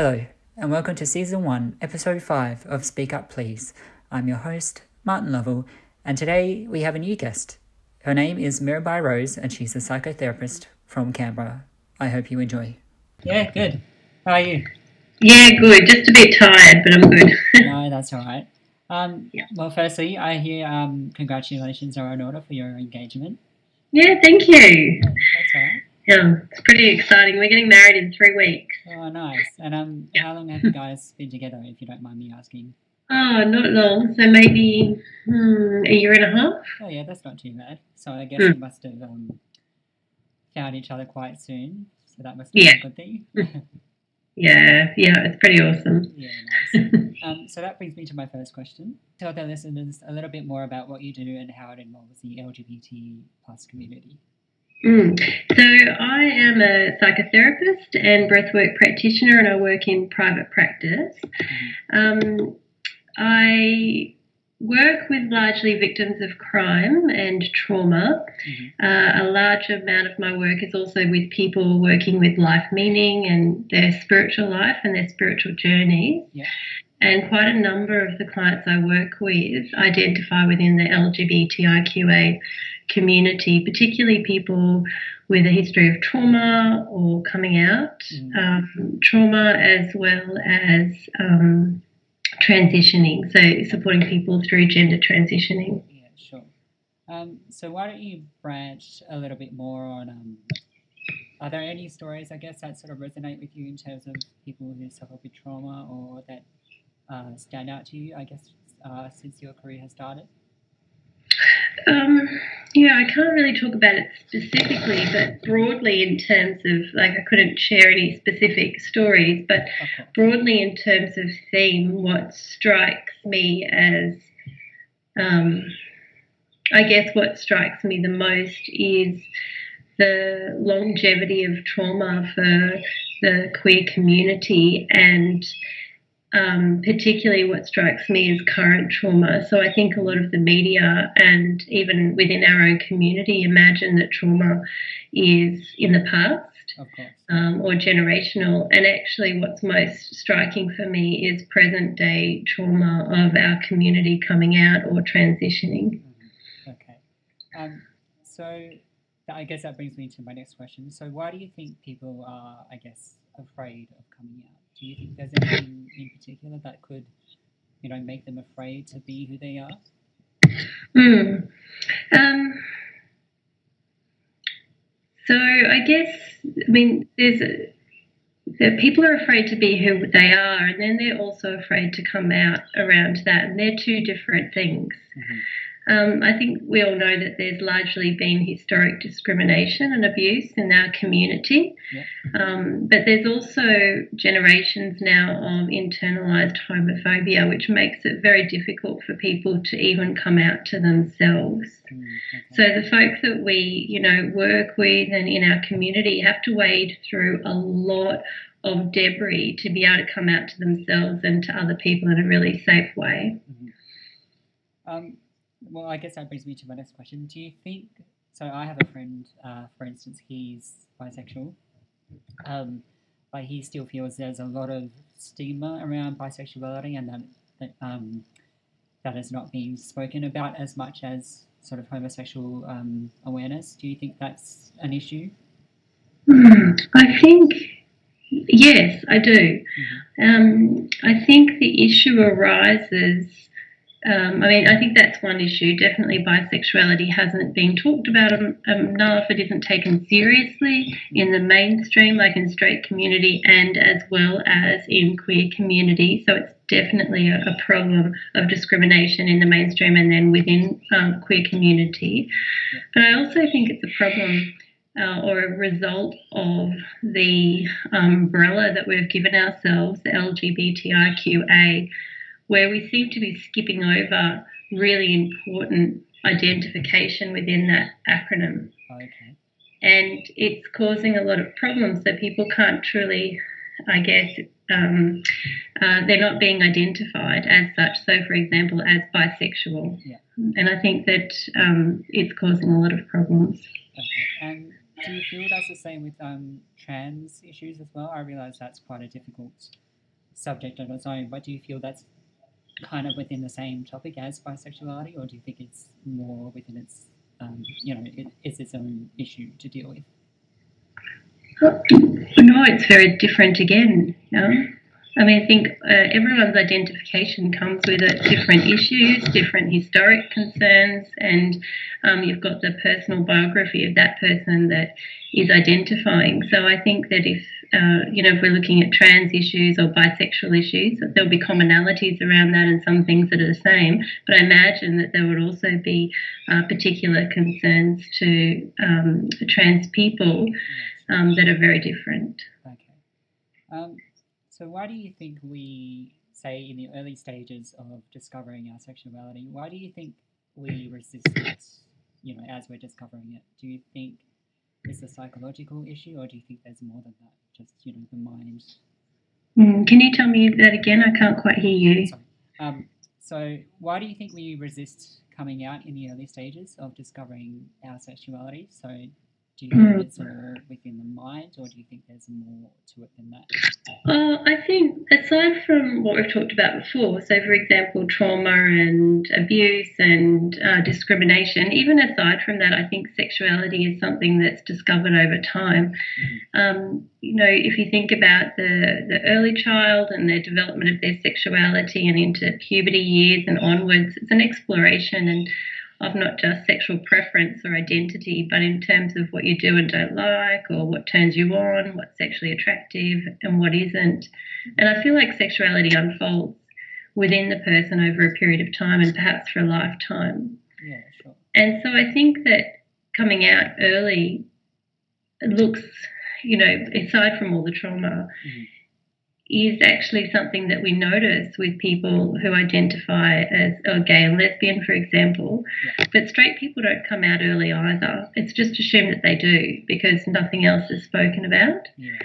Hello, and welcome to Season 1, Episode 5 of Speak Up Please. I'm your host, Martin Lovell, and today we have a new guest. Her name is Mirabai Rose, and she's a psychotherapist from Canberra. I hope you enjoy. Yeah, good. How are you? Yeah, good. Just a bit tired, but I'm good. no, that's all right. Um, Yeah. Well, firstly, I hear um, congratulations are in order for your engagement. yeah, thank you. That's all right. Yeah, it's pretty exciting. We're getting married in three weeks. Oh, nice. And um, how long have you guys been together, if you don't mind me asking? Oh, not long. So maybe hmm, a year and a half. Oh, yeah, that's not too bad. So I guess Mm. you must have um, found each other quite soon. So that must be Yeah. a good thing. Yeah, yeah, it's pretty awesome. yeah, nice. Um, so that brings me to my first question. Tell the listeners a little bit more about what you do and how it involves the LGBT plus community. Mm. So I am a psychotherapist and breathwork practitioner, and I work in private practice. Um, I work with largely victims of crime and trauma. Mhm. Uh, a large amount of my work is also with people working with life meaning and their spiritual life and their spiritual journeys. Yeah. And quite a number of the clients I work with identify within the LGBTIQA community, particularly people with a history of trauma or coming out Mm. um, trauma, as well as um, transitioning. So, supporting people through gender transitioning. Yeah, sure. Um, so why don't you branch a little bit more on? Um, are there any stories, I guess, that sort of resonate with you in terms of people who suffer with trauma or that uh, stand out to you? I guess uh, since your career has started. Um, yeah, I can't really talk about it specifically, but broadly, in terms of like, I couldn't share any specific stories, but course. broadly, in terms of theme, what strikes me as, um, I guess, what strikes me the most is the longevity of trauma for the queer community and um, particularly what strikes me is current trauma. So I think a lot of the media and even within our own community imagine that trauma is in the past um, or generational. And actually, what's most striking for me is present day trauma of our community coming out or transitioning. Mhm. Okay. Um, so I guess that brings me to my next question. So why do you think people are, I guess, afraid of coming out? Do you think there's anything in particular that could, you know, make them afraid to be who they are? Mm. Um, so I guess I mean there's a, people are afraid to be who they are, and then they're also afraid to come out around that, and they're two different things. Mhm. Um, I think we all know that there's largely been historic discrimination and abuse in our community, Yeah. um, but there's also generations now of internalized homophobia, which makes it very difficult for people to even come out to themselves. Mm, okay. So the folk that we, you know, work with and in our community have to wade through a lot of debris to be able to come out to themselves and to other people in a really safe way. Mhm. Um, well, I guess that brings me to my next question. Do you think? So I have a friend, uh, for instance, he's bisexual, um, but he still feels there's a lot of stigma around bisexuality, and that, that um, that is not being spoken about as much as sort of homosexual um, awareness. Do you think that's an issue? I think, yes, I do. Um, I think the issue arises. Um, I mean, I think that's one issue. Definitely, bisexuality hasn't been talked about enough. It isn't taken seriously in the mainstream, like in straight community, and as well as in queer community. So it's definitely a, a problem of discrimination in the mainstream and then within um, queer community. But I also think it's a problem uh, or a result of the umbrella that we've given ourselves, the LGBTIQA, where we seem to be skipping over really important identification within that acronym. Okay. And it's causing a lot of problems so people can't truly, I guess, um, uh, they're not being identified as such. So, for example, as bisexual. Yeah. And I think that um, it's causing a lot of problems. Okay. And do you feel that's the same with um, trans issues as well? I realise that's quite a difficult subject on its own, but do you feel that's kind of within the same topic as bisexuality, or do you think it's more within its, um, you know, it, it's its own issue to deal with? No, it's very different again. No? I mean, I think uh, everyone's identification comes with it, different issues, different historic concerns, and um, you've got the personal biography of that person that is identifying. So I think that if uh, you know if we're looking at trans issues or bisexual issues, there'll be commonalities around that and some things that are the same. But I imagine that there would also be uh, particular concerns to um, trans people um, that are very different. Okay. So why do you think we say in the early stages of discovering our sexuality, why do you think we resist it, you know, as we're discovering it? Do you think it's a psychological issue or do you think there's more than that? Just, you know, the mind? Mm, can you tell me that again? I can't quite hear you. Um, so why do you think we resist coming out in the early stages of discovering our sexuality? So do you think Mm. it's all within the mind or do you think there's more to it than that? Uh, I think, aside from what we've talked about before, so for example, trauma and abuse and uh, discrimination, even aside from that, I think sexuality is something that's discovered over time. Um, you know, if you think about the, the early child and their development of their sexuality and into puberty years and onwards, it's an exploration and of not just sexual preference or identity, but in terms of what you do and don't like, or what turns you on, what's sexually attractive, and what isn't. And I feel like sexuality unfolds within the person over a period of time and perhaps for a lifetime. Yeah, sure. And so I think that coming out early looks, you know, aside from all the trauma, Mhm. Is actually something that we notice with people who identify as or gay and lesbian, for example. Yeah. But straight people don't come out early either. It's just assumed that they do because nothing else is spoken about. Yeah.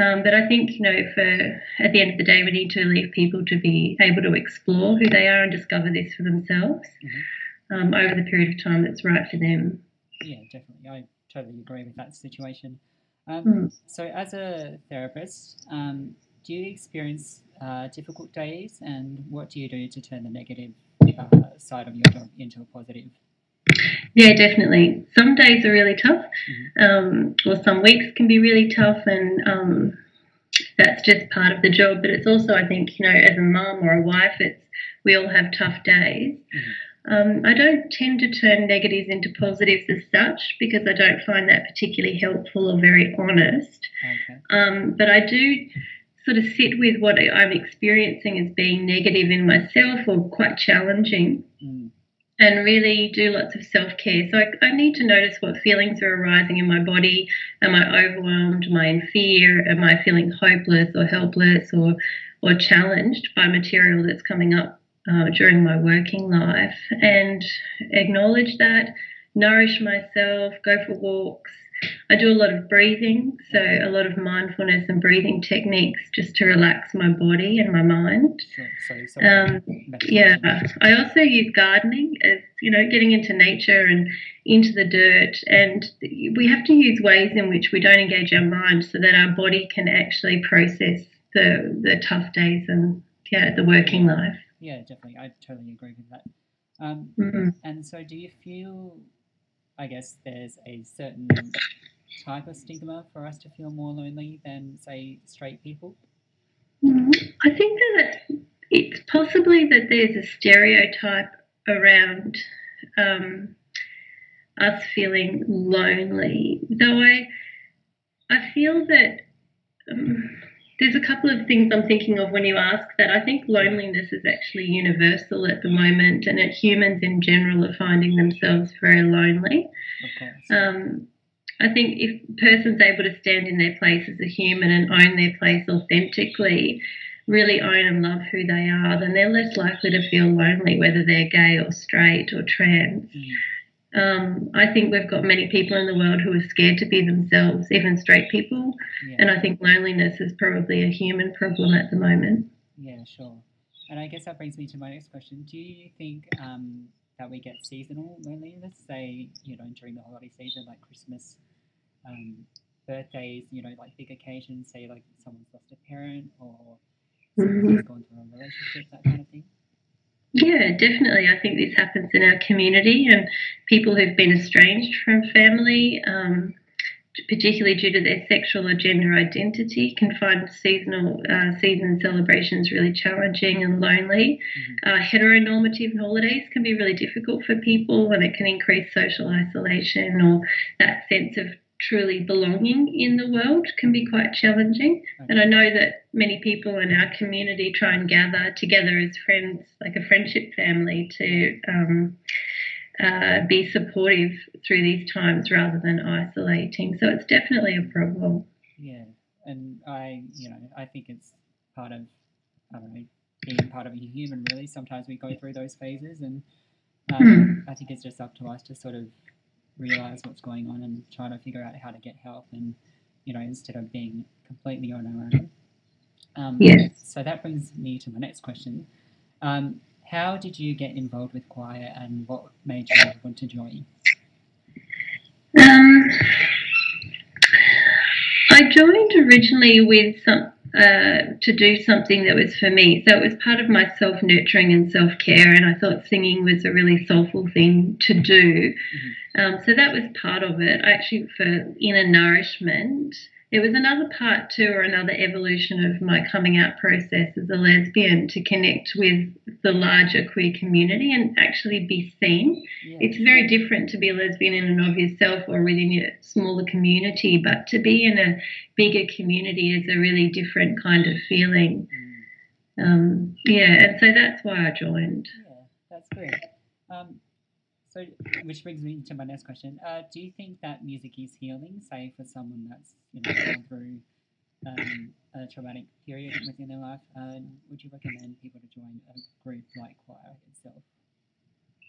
Um, but I think, you know, for at the end of the day, we need to leave people to be able to explore who they are and discover this for themselves um, over the period of time that's right for them. Yeah, definitely. I totally agree with that situation. Um, Mm. So, as a therapist, um, do you experience uh, difficult days, and what do you do to turn the negative uh, side of your job into a positive? Yeah, definitely. Some days are really tough, um, or some weeks can be really tough, and um, that's just part of the job. But it's also, I think, you know, as a mum or a wife, it's we all have tough days. Um, I don't tend to turn negatives into positives as such because I don't find that particularly helpful or very honest. Okay. Um, but I do sort of sit with what I'm experiencing as being negative in myself or quite challenging Mm. and really do lots of self care. So I, I need to notice what feelings are arising in my body. Am I overwhelmed? Am I in fear? Am I feeling hopeless or helpless or, or challenged by material that's coming up uh, during my working life? And acknowledge that, nourish myself, go for walks. I do a lot of breathing, so a lot of mindfulness and breathing techniques just to relax my body and my mind. Sure. So, so Um, yeah. I also use gardening as you know, getting into nature and into the dirt. And we have to use ways in which we don't engage our mind so that our body can actually process the the tough days and yeah, the working life. Yeah, definitely. I totally agree with that. Um, Mm. and so, do you feel, I guess, there's a certain type of stigma for us to feel more lonely than, say, straight people? Mm, I think that it's possibly that there's a stereotype around um, us feeling lonely. Though I, I feel that um, there's a couple of things I'm thinking of when you ask that. I think loneliness is actually universal at the moment, and that humans in general are finding themselves very lonely. Of course. Um, I think if a person's able to stand in their place as a human and own their place authentically, really own and love who they are, then they're less likely to feel lonely, whether they're gay or straight or trans. Mm. Um, I think we've got many people in the world who are scared to be themselves, even straight people, yeah. and I think loneliness is probably a human problem at the moment. Yeah, sure. And I guess that brings me to my next question. Do you think um, that we get seasonal loneliness, say, you know, during the holiday season, like Christmas, um, birthdays, you know, like big occasions, say, like someone's lost a parent or someone Mhm. gone through a relationship, that kind of thing? Yeah, definitely. I think this happens in our community, and people who've been estranged from family, um, particularly due to their sexual or gender identity, can find seasonal uh, season celebrations really challenging and lonely. Mhm. Uh, heteronormative holidays can be really difficult for people, and it can increase social isolation or that sense of truly belonging in the world can be quite challenging. And I know that many people in our community try and gather together as friends, like a friendship family, to um, uh, be supportive through these times rather than isolating. So it's definitely a problem. Yeah, and I, you know, I think it's part of, I don't know, being part of a human. Really, sometimes we go through those phases, and um, I think it's just up to us to sort of realize what's going on and try to figure out how to get help, and you know, instead of being completely on our own. Um, Yes. So that brings me to my next question. Um, how did you get involved with choir, and what made you want to join? Um, I joined originally with some uh, to do something that was for me. So it was part of my self nurturing and self care, and I thought singing was a really soulful thing to do. Um, so that was part of it. I Actually, for inner nourishment. There was another part too, or another evolution of my coming out process as a lesbian to connect with the larger queer community and actually be seen. Yeah. It's very different to be a lesbian in and of yourself or within your smaller community, but to be in a bigger community is a really different kind of feeling. Mm. Um, yeah, and so that's why I joined. Yeah, that's great. Um, so, which brings me to my next question. Uh, do you think that music is healing, say, for someone that's you know gone through um, a traumatic period within their life? Would you recommend people to join a group like choir itself?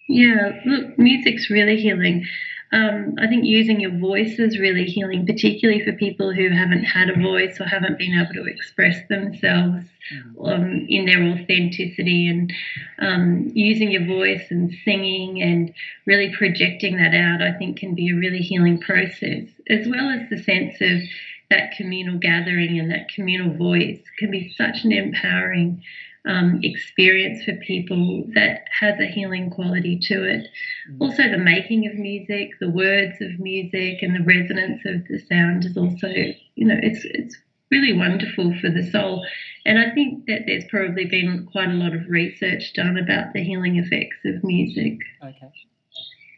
Yeah, look, music's really healing. Um, I think using your voice is really healing, particularly for people who haven't had a voice or haven't been able to express themselves Mm. um, in their authenticity and um, using your voice and singing and really projecting that out, I think can be a really healing process, as well as the sense of that communal gathering and that communal voice can be such an empowering um, experience for people that has a healing quality to it. Mm. Also, the making of music, the words of music, and the resonance of the sound is also, you know, it's it's really wonderful for the soul. And I think that there's probably been quite a lot of research done about the healing effects of music. Okay.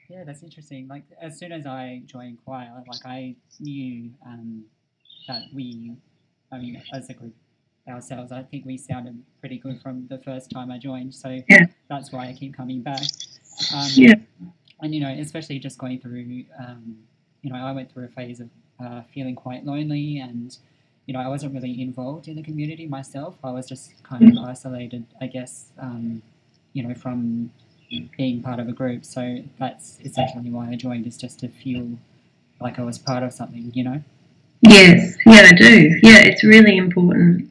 Yeah, that's interesting. Like as soon as I joined choir, like I knew um, that we, I mean, as a group ourselves, I think we sounded pretty good from the first time I joined. So Yeah. that's why I keep coming back. Um, Yeah. And you know, especially just going through, um, you know, I went through a phase of uh, feeling quite lonely, and you know, I wasn't really involved in the community myself. I was just kind of isolated, I guess. Um, you know, from being part of a group. So that's essentially why I joined, is just to feel like I was part of something, you know? Yes, yeah, I do. Yeah, it's really important.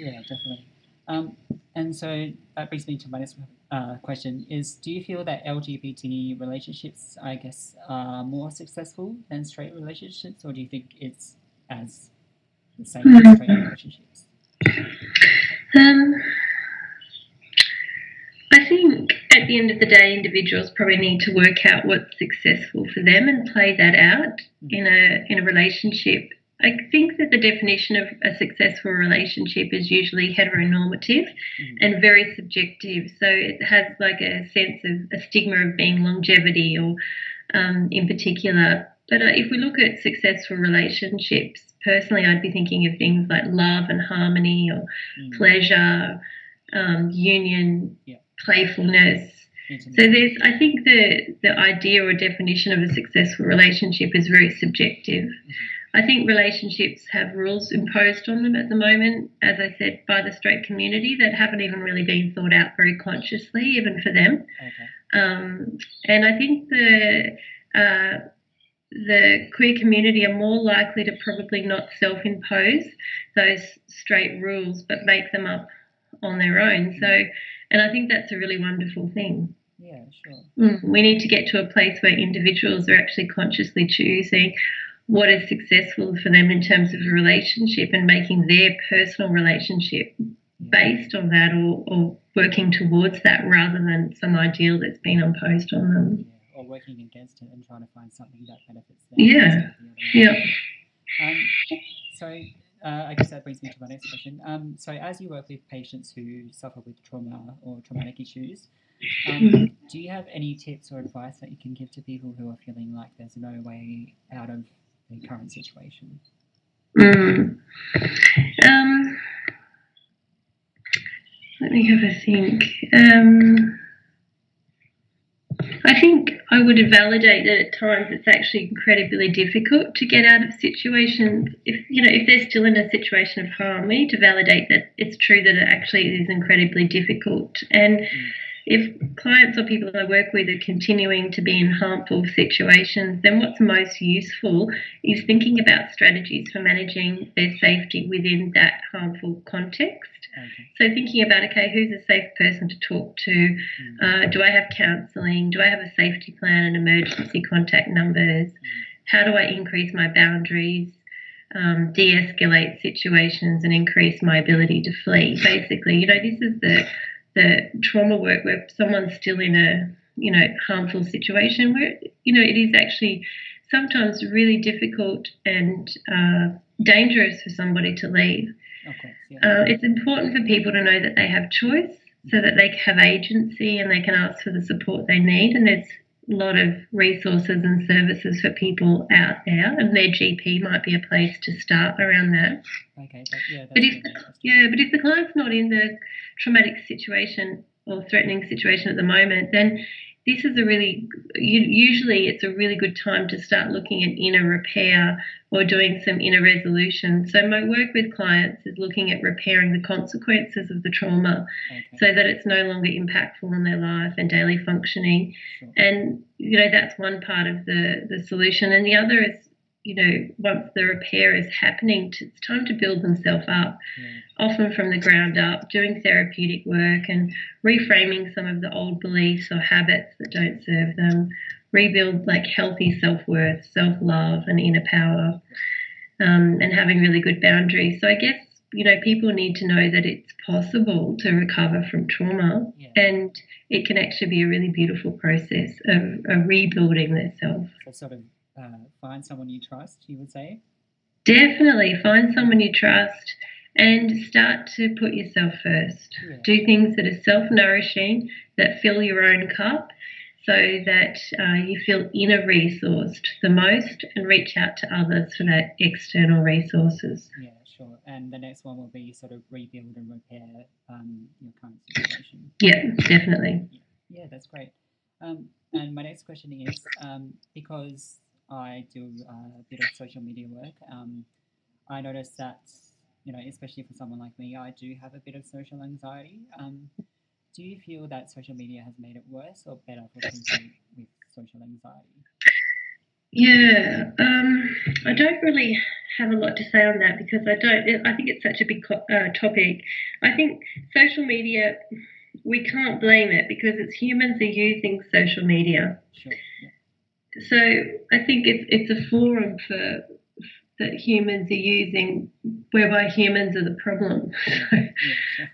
Yeah, definitely. Um, and so that brings me to my next uh, question is do you feel that LGBT relationships, I guess, are more successful than straight relationships, or do you think it's as the same as straight relationships? Um, I think at the end of the day, individuals probably need to work out what's successful for them and play that out in a in a relationship. I think that the definition of a successful relationship is usually heteronormative Mhm. and very subjective. So it has like a sense of a stigma of being longevity or um, in particular. But uh, if we look at successful relationships, personally, I'd be thinking of things like love and harmony or Mm, pleasure, um, union, Yeah. playfulness. So there's, I think the the idea or definition of a successful relationship is very subjective. I think relationships have rules imposed on them at the moment, as I said, by the straight community that haven't even really been thought out very consciously, even for them. Okay. Um, and I think the uh, the queer community are more likely to probably not self-impose those straight rules, but make them up on their own. So, and I think that's a really wonderful thing. Yeah, sure. Mm, we need to get to a place where individuals are actually consciously choosing what is successful for them in terms of a relationship and making their personal relationship based on that or, or working towards that rather than some ideal that's been imposed on them. Yeah, or working against it and trying to find something that benefits them. Yeah. instead of the other way. Yeah. Um, so uh, I guess that brings me to my next question. Um, so as you work with patients who suffer with trauma or traumatic issues, um, do you have any tips or advice that you can give to people who are feeling like there's no way out of the current situation? Mm. Um, let me have a think. Um, I think I would validate that at times it's actually incredibly difficult to get out of situations. If you know, if they're still in a situation of harm, we need to validate that it's true that it actually is incredibly difficult. And if clients or people I work with are continuing to be in harmful situations, then what's most useful is thinking about strategies for managing their safety within that harmful context. Okay. So, thinking about okay, who's a safe person to talk to? Mm. Uh, do I have counselling? Do I have a safety plan and emergency contact numbers? How do I increase my boundaries? Um, de escalate situations and increase my ability to flee. Basically, you know, this is the the trauma work where someone's still in a you know harmful situation where you know it is actually sometimes really difficult and uh, dangerous for somebody to leave. Course, yeah. Uh, it's important for people to know that they have choice so that they have agency and they can ask for the support they need. And there's lot of resources and services for people out there, and their GP might be a place to start around that. okay, but yeah, But if the, yeah, but if the client's not in the traumatic situation or threatening situation at the moment, then this is a really usually it's a really good time to start looking at inner repair or doing some inner resolution. So my work with clients is looking at repairing the consequences of the trauma Okay, so that it's no longer impactful on their life and daily functioning. sure. And you know that's one part of the the solution, and the other is you know once the repair is happening, t- it's time to build themselves up, often from the ground up, doing therapeutic work and reframing some of the old beliefs or habits that don't serve them. Rebuild like healthy self worth, self love, and inner power, um, and having really good boundaries. So I guess you know people need to know that it's possible to recover from trauma Yeah. and it can actually be a really beautiful process of, of rebuilding their self. So sort of uh, find someone you trust, you would say. Definitely find someone you trust and start to put yourself first. Yeah. Do things that are self nourishing, that fill your own cup, so that uh, you feel inner resourced the most and reach out to others for that external resources. Yeah, sure. And the next one will be sort of rebuild and repair um, your current situation. Yeah, definitely. Yeah, that's great. Um, and my next question is um, because I do uh, a bit of social media work, um, I noticed that, you know, especially for someone like me, I do have a bit of social anxiety. Um, do you feel that social media has made it worse or better for people with social anxiety? Yeah, um, I don't really have a lot to say on that because I don't. I think it's such a big uh, topic. I think social media, we can't blame it because it's humans are using social media. Sure. So I think it's it's a forum for that humans are using, whereby humans are the problem.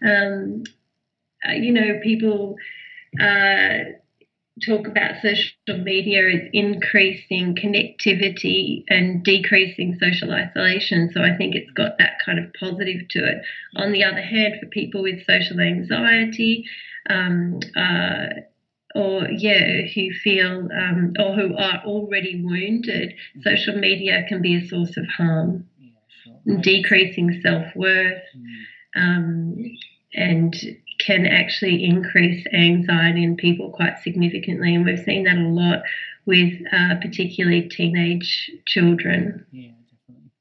Um, uh, you know, people uh, talk about social media as increasing connectivity and decreasing social isolation. So I think it's got that kind of positive to it. On the other hand, for people with social anxiety, um, uh, or yeah, who feel um, or who are already wounded, social media can be a source of harm, Yeah, sure. Decreasing self worth Mm, um, and can actually increase anxiety in people quite significantly. And we've seen that a lot with uh, particularly teenage children. yeah.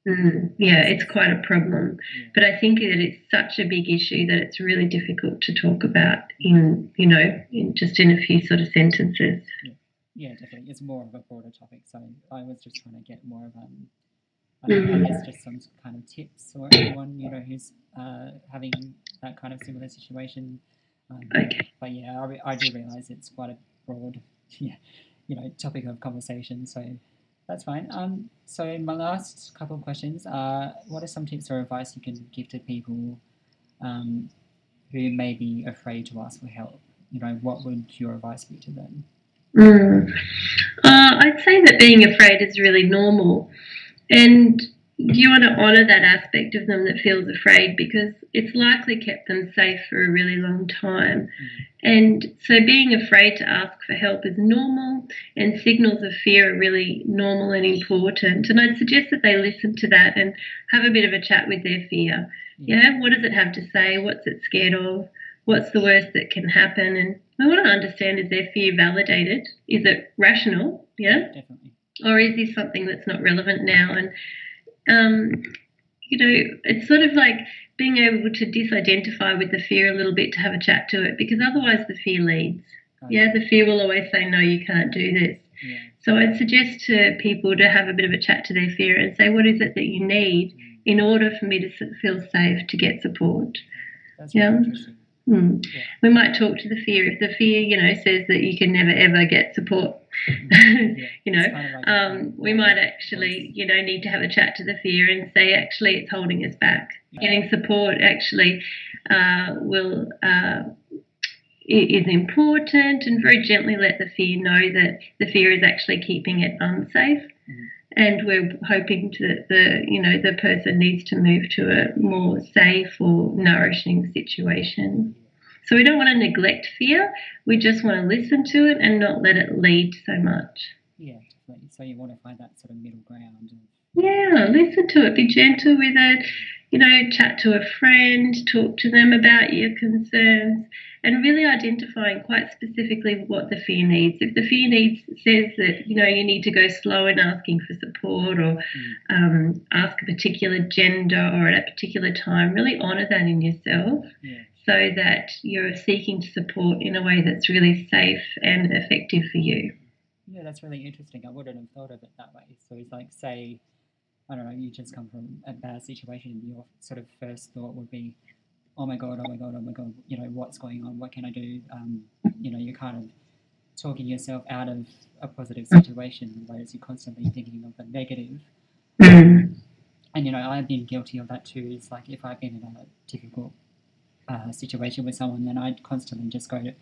Mm, yeah, it's quite a problem. Yeah. But I think that it's such a big issue that it's really difficult to talk about in, you know, in just in a few sort of sentences. Yeah, definitely. It's more of a broader topic. So I was just trying to get more of um, I, don't know, I guess just some kind of tips for anyone you know who's uh, having that kind of similar situation. Um, Okay. But yeah, I, I do realize it's quite a broad, yeah, you know, topic of conversation. So that's fine. Um, so my last couple of questions are: What are some tips or advice you can give to people um, who may be afraid to ask for help? You know, what would your advice be to them? Mm. Uh, I'd say that being afraid is really normal. And you want to honour that aspect of them that feels afraid because it's likely kept them safe for a really long time. Mm. And so being afraid to ask for help is normal, and signals of fear are really normal and important. And I'd suggest that they listen to that and have a bit of a chat with their fear. Mm. Yeah, what does it have to say? What's it scared of? What's the worst that can happen? And I want to understand is their fear validated? Is it rational? Yeah. Definitely. Or is this something that's not relevant now? And um, you know, it's sort of like being able to disidentify with the fear a little bit to have a chat to it because otherwise the fear leads. Oh, Yeah, the fear will always say, no, you can't do this. Yeah. So I'd suggest to people to have a bit of a chat to their fear and say, what is it that you need Mm. in order for me to feel safe to get support? That's Yeah. really Hmm. Yeah. We might talk to the fear. If the fear, you know, says that you can never ever get support, Yeah. you know, kind of like, um, we might actually, you know, need to have a chat to the fear and say, actually, it's holding us back. Yeah. Getting support actually uh, will uh, is important, and very gently let the fear know that the fear is actually keeping it unsafe. Mhm. And we're hoping that the you know the person needs to move to a more safe or nourishing situation. So we don't want to neglect fear. We just want to listen to it and not let it lead so much. Yeah. So you want to find that sort of middle ground. Of, Yeah, listen to it. Be gentle with it. You know, chat to a friend, talk to them about your concerns, and really identifying quite specifically what the fear needs. If the fear needs says that you know you need to go slow in asking for support or um, ask a particular gender or at a particular time, really honour that in yourself yeah. so that you're seeking support in a way that's really safe and effective for you. Yeah, that's really interesting. I wouldn't have thought of it that way. So it's like, say, I don't know, you just come from a bad situation, and your sort of first thought would be, oh my god, oh my god, oh my god, you know, what's going on? What can I do? Um, you know, you're kind of talking yourself out of a positive situation, whereas you're constantly thinking of the negative. And you know, I've been guilty of that too. It's like if I've been in a difficult uh, situation with someone, then I'd constantly just go to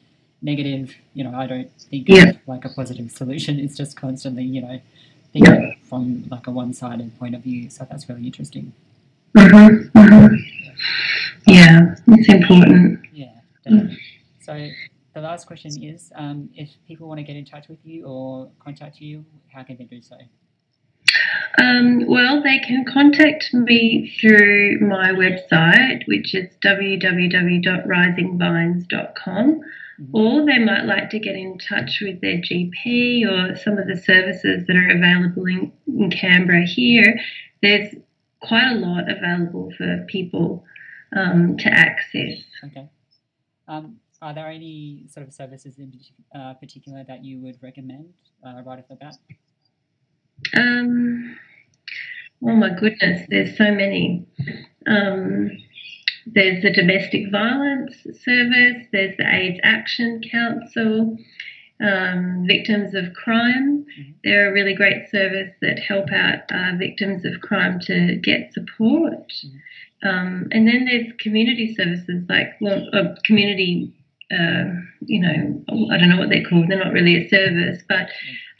negative. You know, I don't think Yeah. of like a positive solution. It's just constantly, you know, thinking from like a one-sided point of view. So that's really interesting. Mm-hmm, mm-hmm. Yeah, it's important. Yeah, definitely. So the last question is, um, if people want to get in touch with you or contact you, how can they do so? Um, well, they can contact me through my website, which is www.risingvines.com, or they might like to get in touch with their GP or some of the services that are available in, in Canberra here. There's quite a lot available for people um, to access. Okay. Um, are there any sort of services in uh, particular that you would recommend uh, right off the bat? Um, oh my goodness, there's so many. Um, there's the Domestic Violence Service, there's the AIDS Action Council, um, Victims of Crime. Mhm. They're a really great service that help out uh, victims of crime to get support. Um, and then there's community services like well, uh, community, uh, you know, I don't know what they're called. They're not really a service, but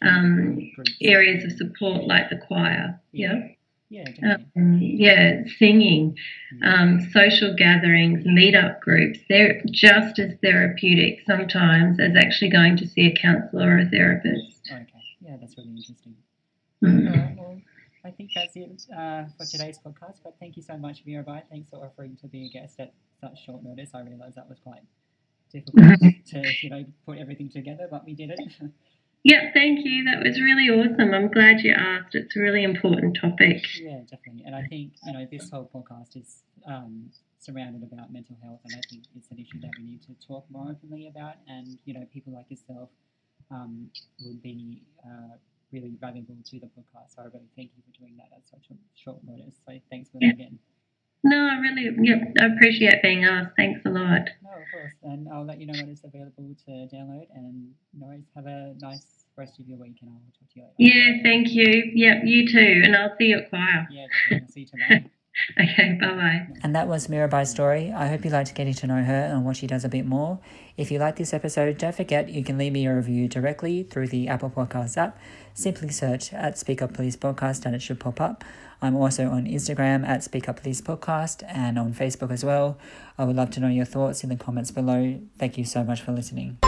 um, areas of support like the choir. Yeah. Yeah, definitely. Um, yeah, singing, um, social gatherings, meetup groups, they're just as therapeutic sometimes as actually going to see a counsellor or a therapist. okay. Yeah, that's really interesting. Mm. Right, well, I think that's it uh, for today's podcast. But thank you so much, Mirabai. Thanks for offering to be a guest at such short notice. I realised that was quite difficult to, you know, put everything together, but we did it. Yeah, thank you. That was really awesome. I'm glad you asked. It's a really important topic. yeah, definitely. And I think you know this whole podcast is um, surrounded about mental health, and I think it's an issue that we need to talk more openly about. And you know, people like yourself um, would be uh, really valuable to the podcast. So I really thank you for doing that at such a short notice. So thanks for that again. No, I really, yep, I appreciate being asked. Thanks a lot. No, of course. And I'll let you know when it's available to download. And no worries. Have a nice rest of your week, and I'll talk to you later. Yeah, thank you. Yep, you too. And I'll see you at choir. Yeah. I'll see you tomorrow. Okay, bye bye. And that was Mirabai's story. I hope you liked getting to know her and what she does a bit more. If you like this episode, don't forget you can leave me a review directly through the Apple Podcasts app. Simply search at Speak Up Please Podcast and it should pop up. I'm also on Instagram at Speak Up Please Podcast and on Facebook as well. I would love to know your thoughts in the comments below. Thank you so much for listening.